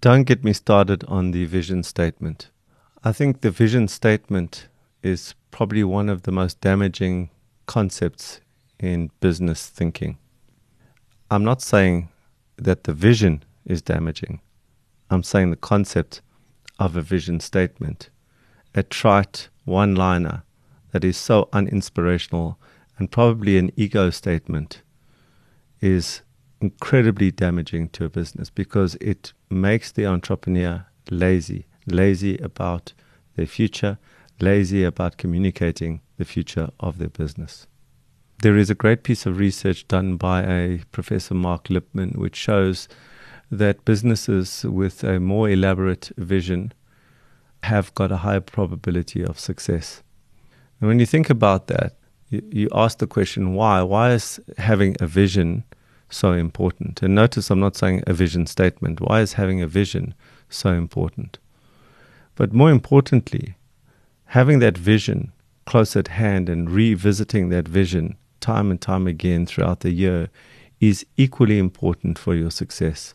Don't get me started on the vision statement. I think the vision statement is probably one of the most damaging concepts in business thinking. I'm not saying that the vision is damaging. I'm saying the concept of a vision statement, a trite one liner that is so uninspirational and probably an ego statement, is incredibly damaging to a business because it makes the entrepreneur lazy, lazy about their future, lazy about communicating the future of their business. There is a great piece of research done by a Professor Mark Lipman which shows that businesses with a more elaborate vision have got a higher probability of success. And when you think about that, you, you ask the question why? Why is having a vision so important? And notice I'm not saying a vision statement. Why is having a vision so important? But more importantly, having that vision close at hand and revisiting that vision time and time again throughout the year is equally important for your success.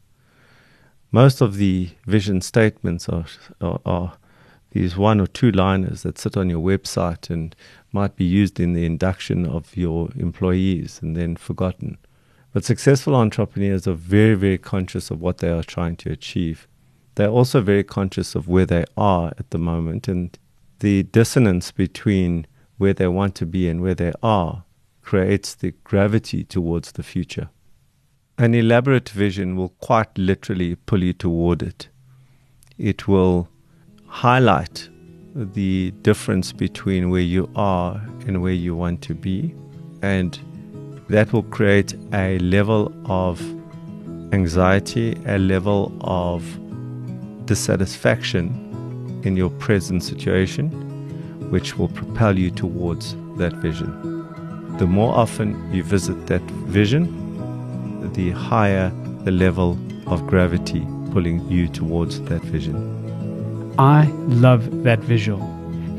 Most of the vision statements are, are, are these one or two liners that sit on your website and might be used in the induction of your employees and then forgotten. But successful entrepreneurs are very, very conscious of what they are trying to achieve. They're also very conscious of where they are at the moment and the dissonance between where they want to be and where they are creates the gravity towards the future. An elaborate vision will quite literally pull you toward it. It will highlight the difference between where you are and where you want to be, and that will create a level of anxiety, a level of dissatisfaction in your present situation, which will propel you towards that vision. The more often you visit that vision, the higher the level of gravity pulling you towards that vision. I love that visual.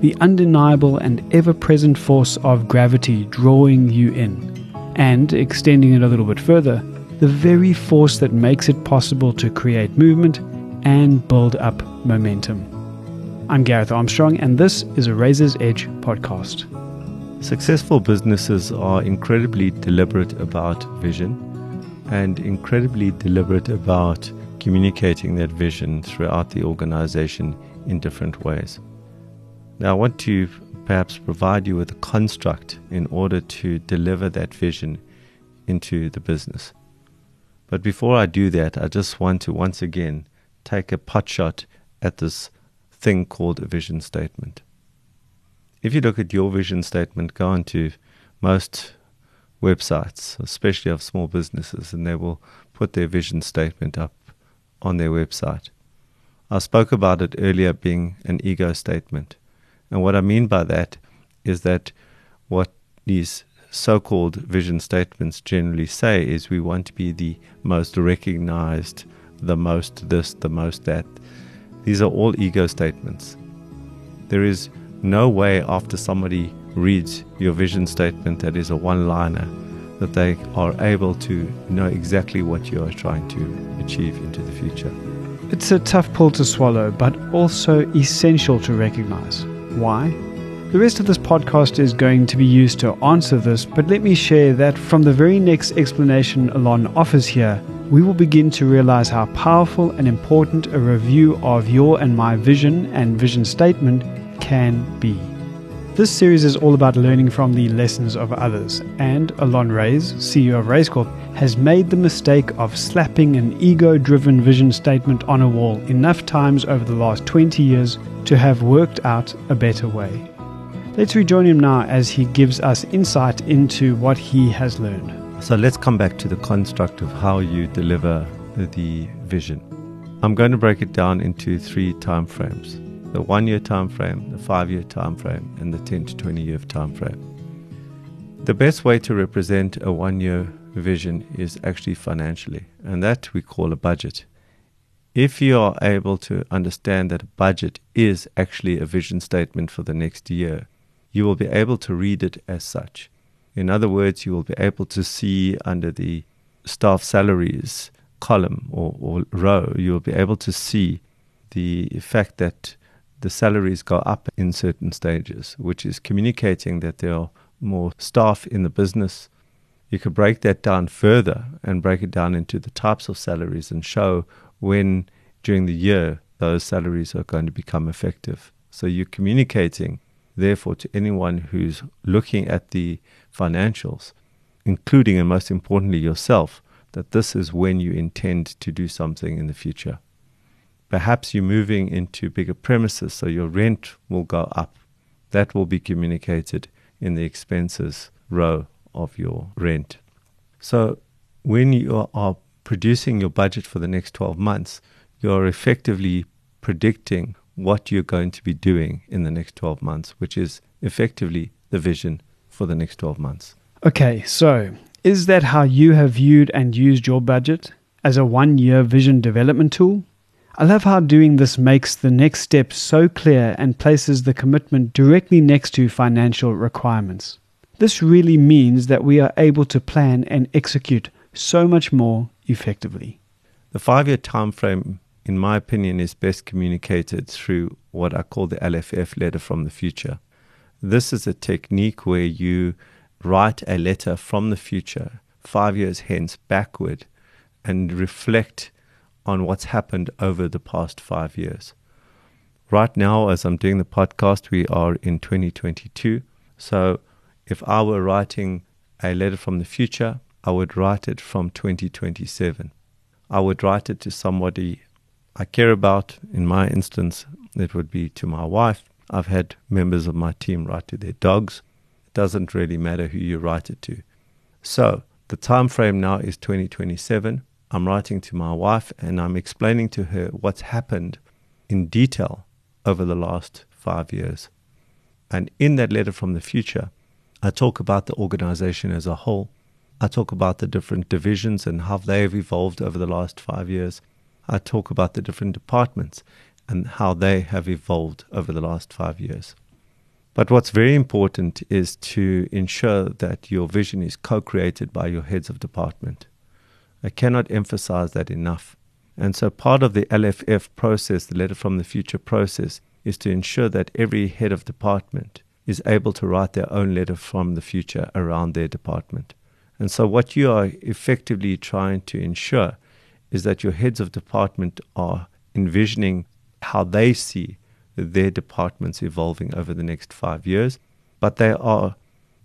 The undeniable and ever present force of gravity drawing you in. And extending it a little bit further, the very force that makes it possible to create movement and build up momentum. I'm Gareth Armstrong, and this is a Razor's Edge podcast. Successful businesses are incredibly deliberate about vision and incredibly deliberate about communicating that vision throughout the organization in different ways. Now, I want to perhaps provide you with a construct in order to deliver that vision into the business. But before I do that, I just want to once again take a pot shot at this thing called a vision statement. If you look at your vision statement, go into most websites, especially of small businesses, and they will put their vision statement up on their website. I spoke about it earlier being an ego statement. And what I mean by that is that what these so called vision statements generally say is we want to be the most recognized, the most this, the most that. These are all ego statements. There is no way after somebody reads your vision statement that is a one liner that they are able to know exactly what you are trying to achieve into the future. It's a tough pill to swallow, but also essential to recognize. Why? The rest of this podcast is going to be used to answer this, but let me share that from the very next explanation Allon offers here, we will begin to realize how powerful and important a review of your and my vision and vision statement can be. This series is all about learning from the lessons of others, and Allon Raiz, CEO of Raizcorp, has made the mistake of slapping an ego driven vision statement on a wall enough times over the last 20 years to have worked out a better way. Let's rejoin him now as he gives us insight into what he has learned. So let's come back to the construct of how you deliver the vision. I'm going to break it down into three time frames the one year time frame, the five year time frame, and the 10 to 20 year time frame. The best way to represent a one year vision is actually financially, and that we call a budget. If you are able to understand that a budget is actually a vision statement for the next year, you will be able to read it as such. In other words, you will be able to see under the staff salaries column or, or row, you'll be able to see the fact that the salaries go up in certain stages, which is communicating that there are more staff in the business. You could break that down further and break it down into the types of salaries and show when during the year those salaries are going to become effective. So you're communicating, therefore, to anyone who's looking at the financials, including and most importantly yourself, that this is when you intend to do something in the future. Perhaps you're moving into bigger premises, so your rent will go up. That will be communicated in the expenses row of your rent. So when you are producing your budget for the next 12 months, you're effectively predicting what you're going to be doing in the next 12 months, which is effectively the vision for the next 12 months. Okay, so is that how you have viewed and used your budget as a one year vision development tool? I love how doing this makes the next step so clear and places the commitment directly next to financial requirements. This really means that we are able to plan and execute so much more effectively. The five year time frame, in my opinion, is best communicated through what I call the LFF letter from the future. This is a technique where you write a letter from the future, five years hence, backward, and reflect on what's happened over the past five years. Right now, as I'm doing the podcast, we are in 2022. So if I were writing a letter from the future, I would write it from 2027. I would write it to somebody I care about. In my instance, it would be to my wife. I've had members of my team write to their dogs. It doesn't really matter who you write it to. So the time frame now is 2027. I'm writing to my wife and I'm explaining to her what's happened in detail over the last five years. And in that letter from the future, I talk about the organization as a whole. I talk about the different divisions and how they have evolved over the last five years. I talk about the different departments and how they have evolved over the last five years. But what's very important is to ensure that your vision is co created by your heads of department. I cannot emphasize that enough. And so, part of the LFF process, the letter from the future process, is to ensure that every head of department is able to write their own letter from the future around their department. And so, what you are effectively trying to ensure is that your heads of department are envisioning how they see their departments evolving over the next five years, but they are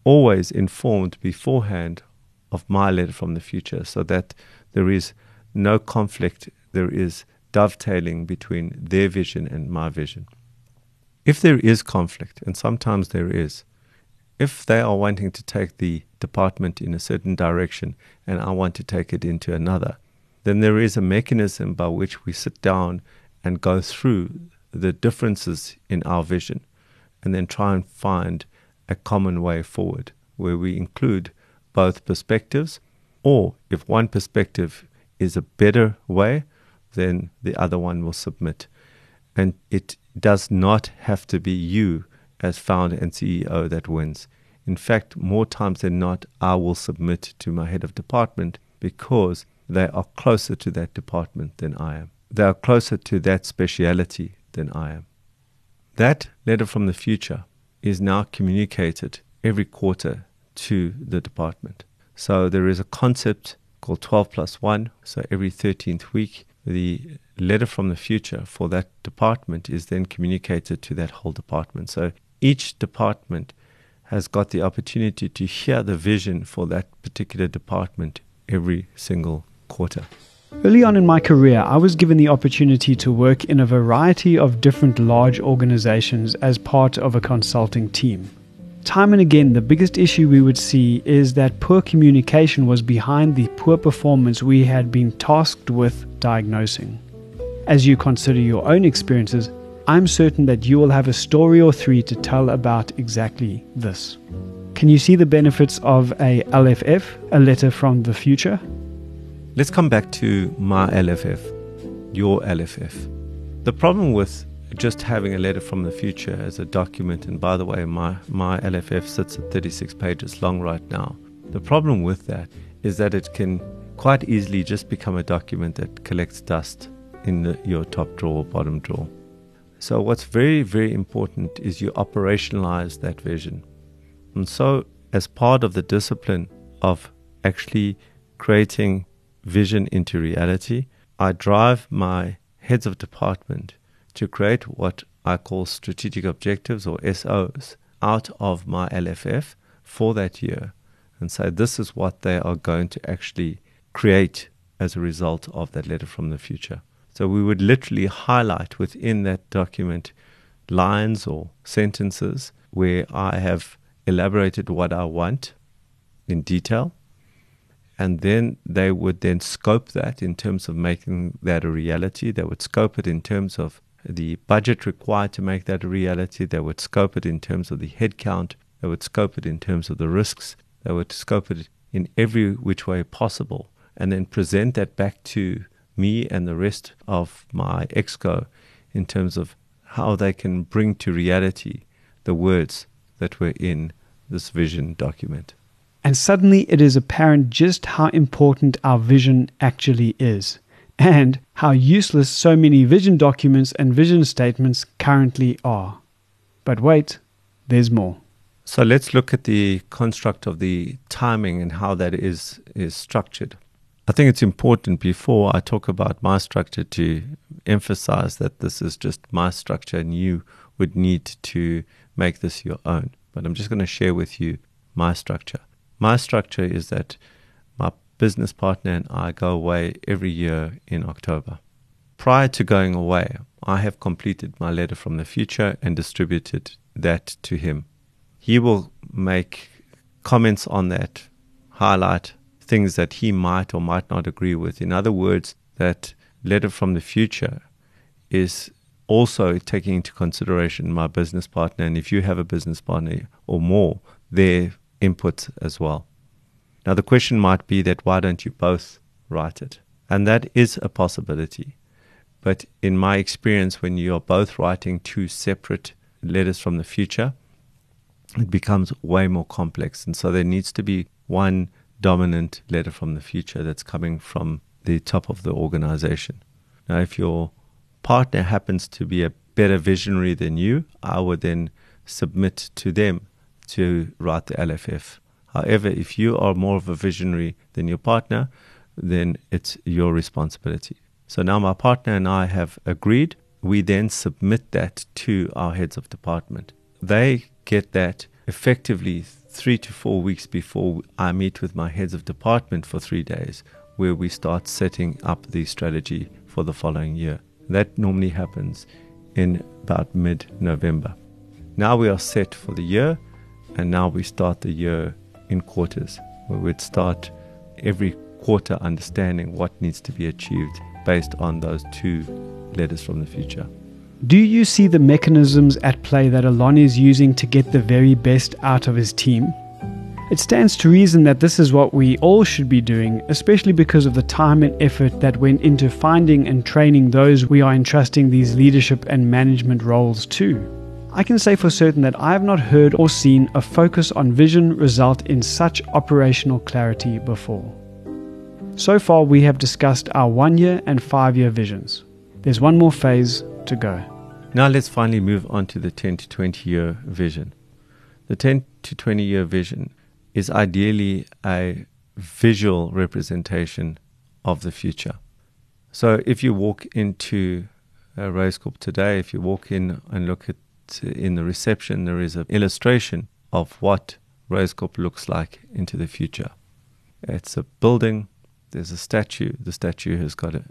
always informed beforehand of my letter from the future so that there is no conflict, there is dovetailing between their vision and my vision. If there is conflict, and sometimes there is, if they are wanting to take the department in a certain direction and I want to take it into another, then there is a mechanism by which we sit down and go through the differences in our vision and then try and find a common way forward where we include both perspectives, or if one perspective is a better way, then the other one will submit. And it does not have to be you as founder and CEO that wins. In fact, more times than not, I will submit to my head of department because they are closer to that department than I am. They are closer to that speciality than I am. That letter from the future is now communicated every quarter to the department. So there is a concept called 12 plus 1. So every 13th week, the letter from the future for that department is then communicated to that whole department. So each department has got the opportunity to hear the vision for that particular department every single quarter. Early on in my career, I was given the opportunity to work in a variety of different large organizations as part of a consulting team. Time and again, the biggest issue we would see is that poor communication was behind the poor performance we had been tasked with diagnosing. As you consider your own experiences, I'm certain that you will have a story or three to tell about exactly this. Can you see the benefits of a LFF, a letter from the future? Let's come back to my LFF, your LFF. The problem with just having a letter from the future as a document, and by the way, my, my LFF sits at 36 pages long right now. The problem with that is that it can quite easily just become a document that collects dust in the, your top drawer, or bottom drawer. So, what's very, very important is you operationalize that vision. And so, as part of the discipline of actually creating vision into reality, I drive my heads of department to create what I call strategic objectives or SOs out of my LFF for that year and say this is what they are going to actually create as a result of that letter from the future. So we would literally highlight within that document lines or sentences where I have elaborated what I want in detail. And then they would then scope that in terms of making that a reality. They would scope it in terms of the budget required to make that a reality. They would scope it in terms of the headcount. They would scope it in terms of the risks. They would scope it in every which way possible and then present that back to me and the rest of my exco in terms of how they can bring to reality the words that were in this vision document. And suddenly it is apparent just how important our vision actually is, and how useless so many vision documents and vision statements currently are. But wait, there's more. So let's look at the construct of the timing and how that is, is structured. I think it's important before I talk about my structure to emphasize that this is just my structure and you would need to make this your own. But I'm just going to share with you my structure. My structure is that business partner and I go away every year in October. Prior to going away, I have completed my letter from the future and distributed that to him. He will make comments on that, highlight things that he might or might not agree with. In other words, that letter from the future is also taking into consideration my business partner, and if you have a business partner or more, their input as well. Now, the question might be that why don't you both write it? And that is a possibility. But in my experience, when you are both writing two separate letters from the future, it becomes way more complex. And so there needs to be one dominant letter from the future that's coming from the top of the organization. Now, if your partner happens to be a better visionary than you, I would then submit to them to write the LFF. However, if you are more of a visionary than your partner, then it's your responsibility. So now my partner and I have agreed. We then submit that to our heads of department. They get that effectively three to four weeks before I meet with my heads of department for three days, where we start setting up the strategy for the following year. That normally happens in about mid November. Now we are set for the year, and now we start the year in quarters, where we'd start every quarter understanding what needs to be achieved based on those two letters from the future. Do you see the mechanisms at play that Allon is using to get the very best out of his team? It stands to reason that this is what we all should be doing, especially because of the time and effort that went into finding and training those we are entrusting these leadership and management roles to. I can say for certain that I have not heard or seen a focus on vision result in such operational clarity before. So far, we have discussed our one year and five year visions. There's one more phase to go. Now let's finally move on to the 10 to 20 year vision. The 10 to 20 year vision is ideally a visual representation of the future. So if you walk into a Raizcorp today, if you walk in and look at in the reception, there is an illustration of what Raizcorp looks like into the future. It's a building, there's a statue, the statue has got a,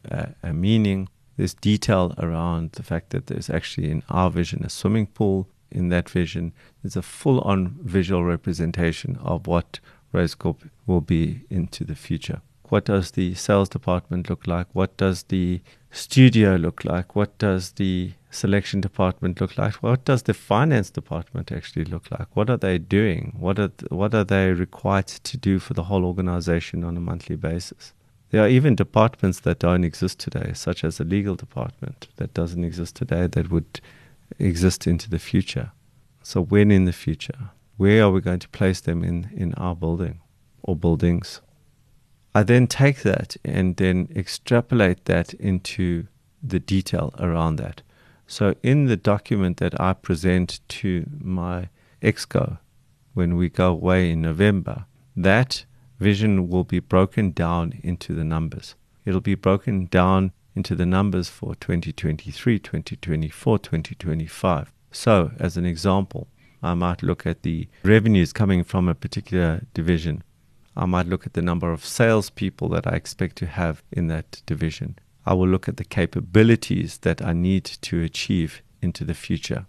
a, a meaning, there's detail around the fact that there's actually, in our vision, a swimming pool. In that vision, there's a full on visual representation of what Raizcorp will be into the future. What does the sales department look like? What does the studio look like? What does the selection department look like? What does the finance department actually look like? What are they doing? What are, th- what are they required to do for the whole organization on a monthly basis? There are even departments that don't exist today, such as the legal department that doesn't exist today that would exist into the future. So, when in the future? Where are we going to place them in, in our building or buildings? I then take that and then extrapolate that into the detail around that. So, in the document that I present to my exco when we go away in November, that vision will be broken down into the numbers. It'll be broken down into the numbers for 2023, 2024, 2025. So, as an example, I might look at the revenues coming from a particular division. I might look at the number of salespeople that I expect to have in that division. I will look at the capabilities that I need to achieve into the future.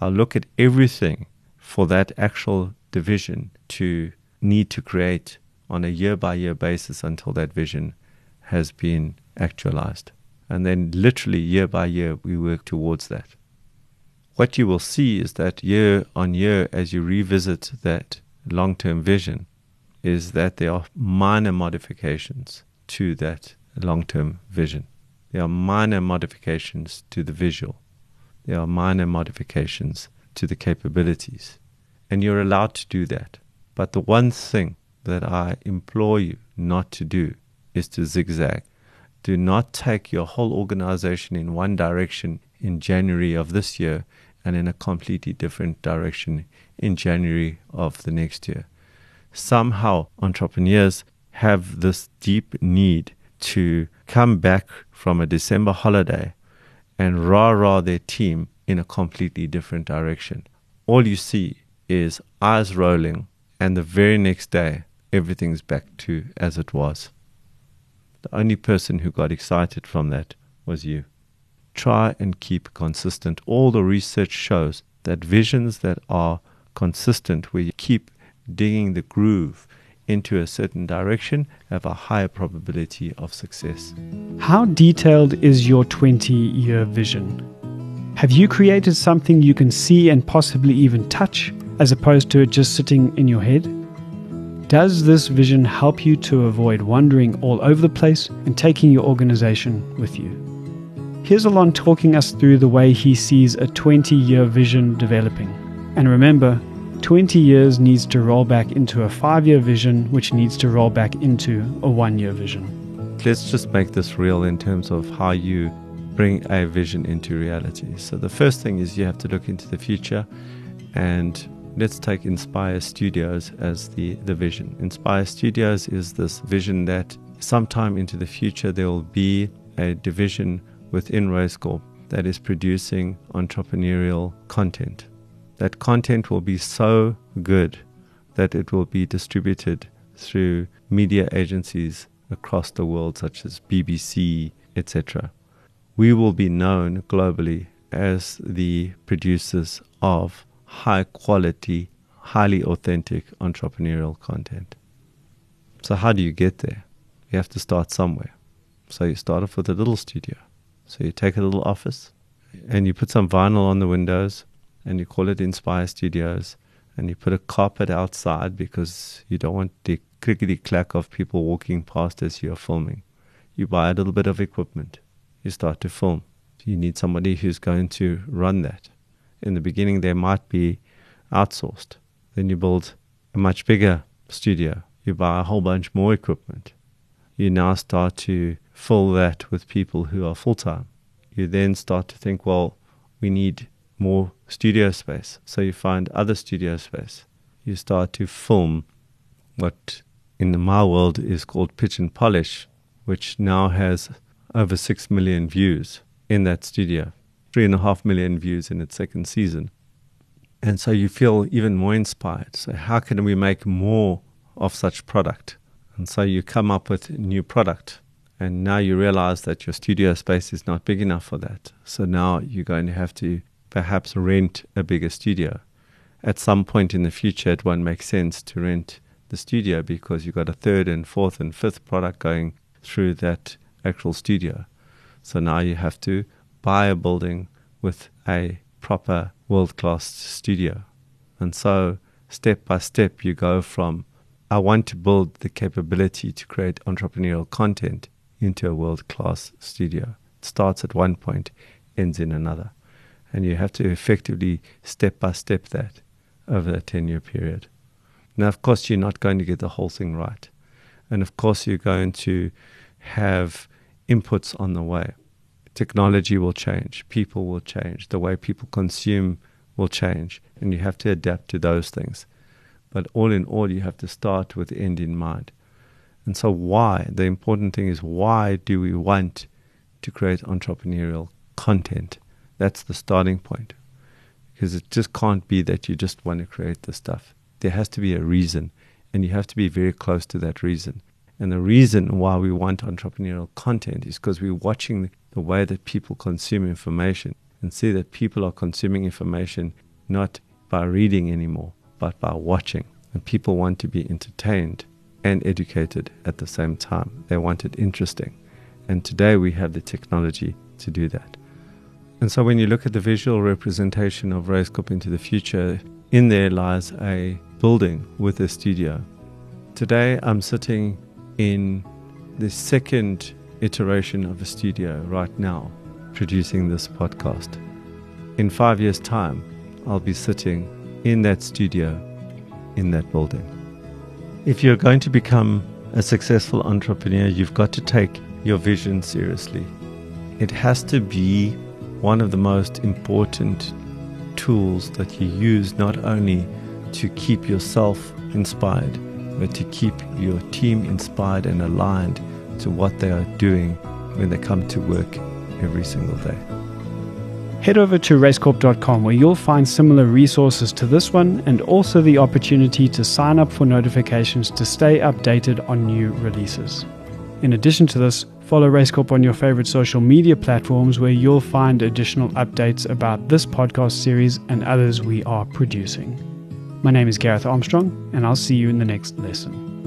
I'll look at everything for that actual division to need to create on a year by year basis until that vision has been actualized. And then, literally, year by year, we work towards that. What you will see is that year on year, as you revisit that long term vision, is that there are minor modifications to that long term vision. There are minor modifications to the visual. There are minor modifications to the capabilities. And you're allowed to do that. But the one thing that I implore you not to do is to zigzag. Do not take your whole organization in one direction in January of this year and in a completely different direction in January of the next year. Somehow, entrepreneurs have this deep need to come back from a December holiday and rah rah their team in a completely different direction. All you see is eyes rolling, and the very next day, everything's back to as it was. The only person who got excited from that was you. Try and keep consistent. All the research shows that visions that are consistent, where you keep digging the groove into a certain direction, have a higher probability of success. How detailed is your 20 year vision? Have you created something you can see and possibly even touch, as opposed to it just sitting in your head? Does this vision help you to avoid wandering all over the place and taking your organization with you? Here's Allon talking us through the way he sees a 20 year vision developing. And remember, 20 years needs to roll back into a five year vision, which needs to roll back into a one year vision. Let's just make this real in terms of how you bring a vision into reality. So, the first thing is you have to look into the future and let's take Inspire Studios as the, the vision. Inspire Studios is this vision that sometime into the future there will be a division within Raizcorp that is producing entrepreneurial content. That content will be so good that it will be distributed through media agencies across the world, such as BBC, etc. We will be known globally as the producers of high quality, highly authentic entrepreneurial content. So, how do you get there? You have to start somewhere. So, you start off with a little studio. So, you take a little office and you put some vinyl on the windows and you call it Inspire Studios and you put a carpet outside because you don't want the clickety clack of people walking past as you're filming. You buy a little bit of equipment. You start to film. You need somebody who's going to run that in the beginning they might be outsourced. Then you build a much bigger studio. You buy a whole bunch more equipment. You now start to fill that with people who are full time. You then start to think, well, we need more studio space. So you find other studio space. You start to film what in the my world is called pitch and polish, which now has over 6 million views in that studio three and a half million views in its second season. And so you feel even more inspired. So, how can we make more of such product? And so you come up with new product. And now you realize that your studio space is not big enough for that. So now you're going to have to perhaps rent a bigger studio. At some point in the future, it won't make sense to rent the studio because you've got a third and fourth and fifth product going through that actual studio. So now you have to buy a building with a proper world class studio. And so, step by step, you go from I want to build the capability to create entrepreneurial content into a world class studio. It starts at one point, ends in another. And you have to effectively step by step that over a 10 year period. Now, of course, you're not going to get the whole thing right. And of course, you're going to have inputs on the way. Technology will change, people will change, the way people consume will change, and you have to adapt to those things. But all in all, you have to start with the end in mind. And so, why? The important thing is why do we want to create entrepreneurial content? That's the starting point. Because it just can't be that you just want to create the stuff. There has to be a reason, and you have to be very close to that reason. And the reason why we want entrepreneurial content is because we're watching the way that people consume information and see that people are consuming information not by reading anymore, but by watching. And people want to be entertained and educated at the same time. They want it interesting. And today we have the technology to do that. And so when you look at the visual representation of Raizcorp into the future, in there lies a building with a studio. Today I'm sitting in the second iteration of a studio right now, producing this podcast. In five years' time, I'll be sitting in that studio, in that building. If you're going to become a successful entrepreneur, you've got to take your vision seriously. It has to be one of the most important tools that you use not only to keep yourself inspired, but to keep your team inspired and aligned to what they are doing when they come to work every single day. Head over to raizcorp.com where you'll find similar resources to this one and also the opportunity to sign up for notifications to stay updated on new releases. In addition to this, follow Raizcorp on your favorite social media platforms where you'll find additional updates about this podcast series and others we are producing. My name is Gareth Armstrong, and I'll see you in the next lesson.